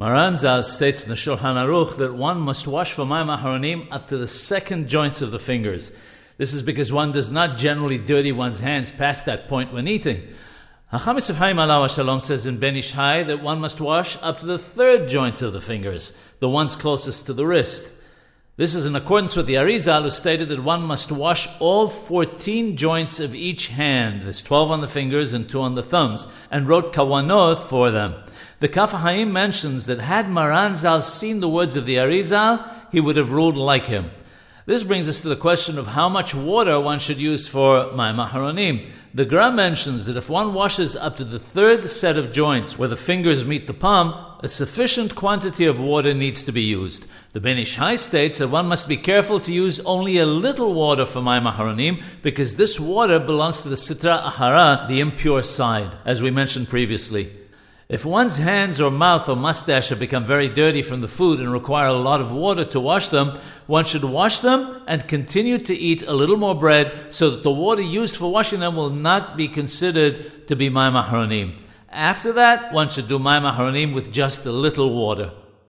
Maranzal states in the Shulchan Aruch that one must wash for Mayim Aharonim up to the second joints of the fingers. This is because one does not generally dirty one's hands past that point when eating. Hacham Yosef Haim Shalom says in Ben Ish Hai that one must wash up to the third joints of the fingers, the ones closest to the wrist. This is in accordance with the Arizal, who stated that one must wash all 14 joints of each hand. There's 12 on the fingers and 2 on the thumbs, and wrote Kawanot for them. The Kaf HaChaim mentions that had Maranzal seen the words of the Arizal, he would have ruled like him. This brings us to the question of how much water one should use for Mayim Aharonim. The Gra mentions that if one washes up to the third set of joints where the fingers meet the palm, a sufficient quantity of water needs to be used. The Ben Ish Hai states that one must be careful to use only a little water for Mayim Aharonim because this water belongs to the Sitra Ahara, the impure side, as we mentioned previously. If one's hands or mouth or mustache have become very dirty from the food and require a lot of water to wash them, one should wash them and continue to eat a little more bread so that the water used for washing them will not be considered to be Mayim Aharonim. After that, one should do Mayim Aharonim with just a little water.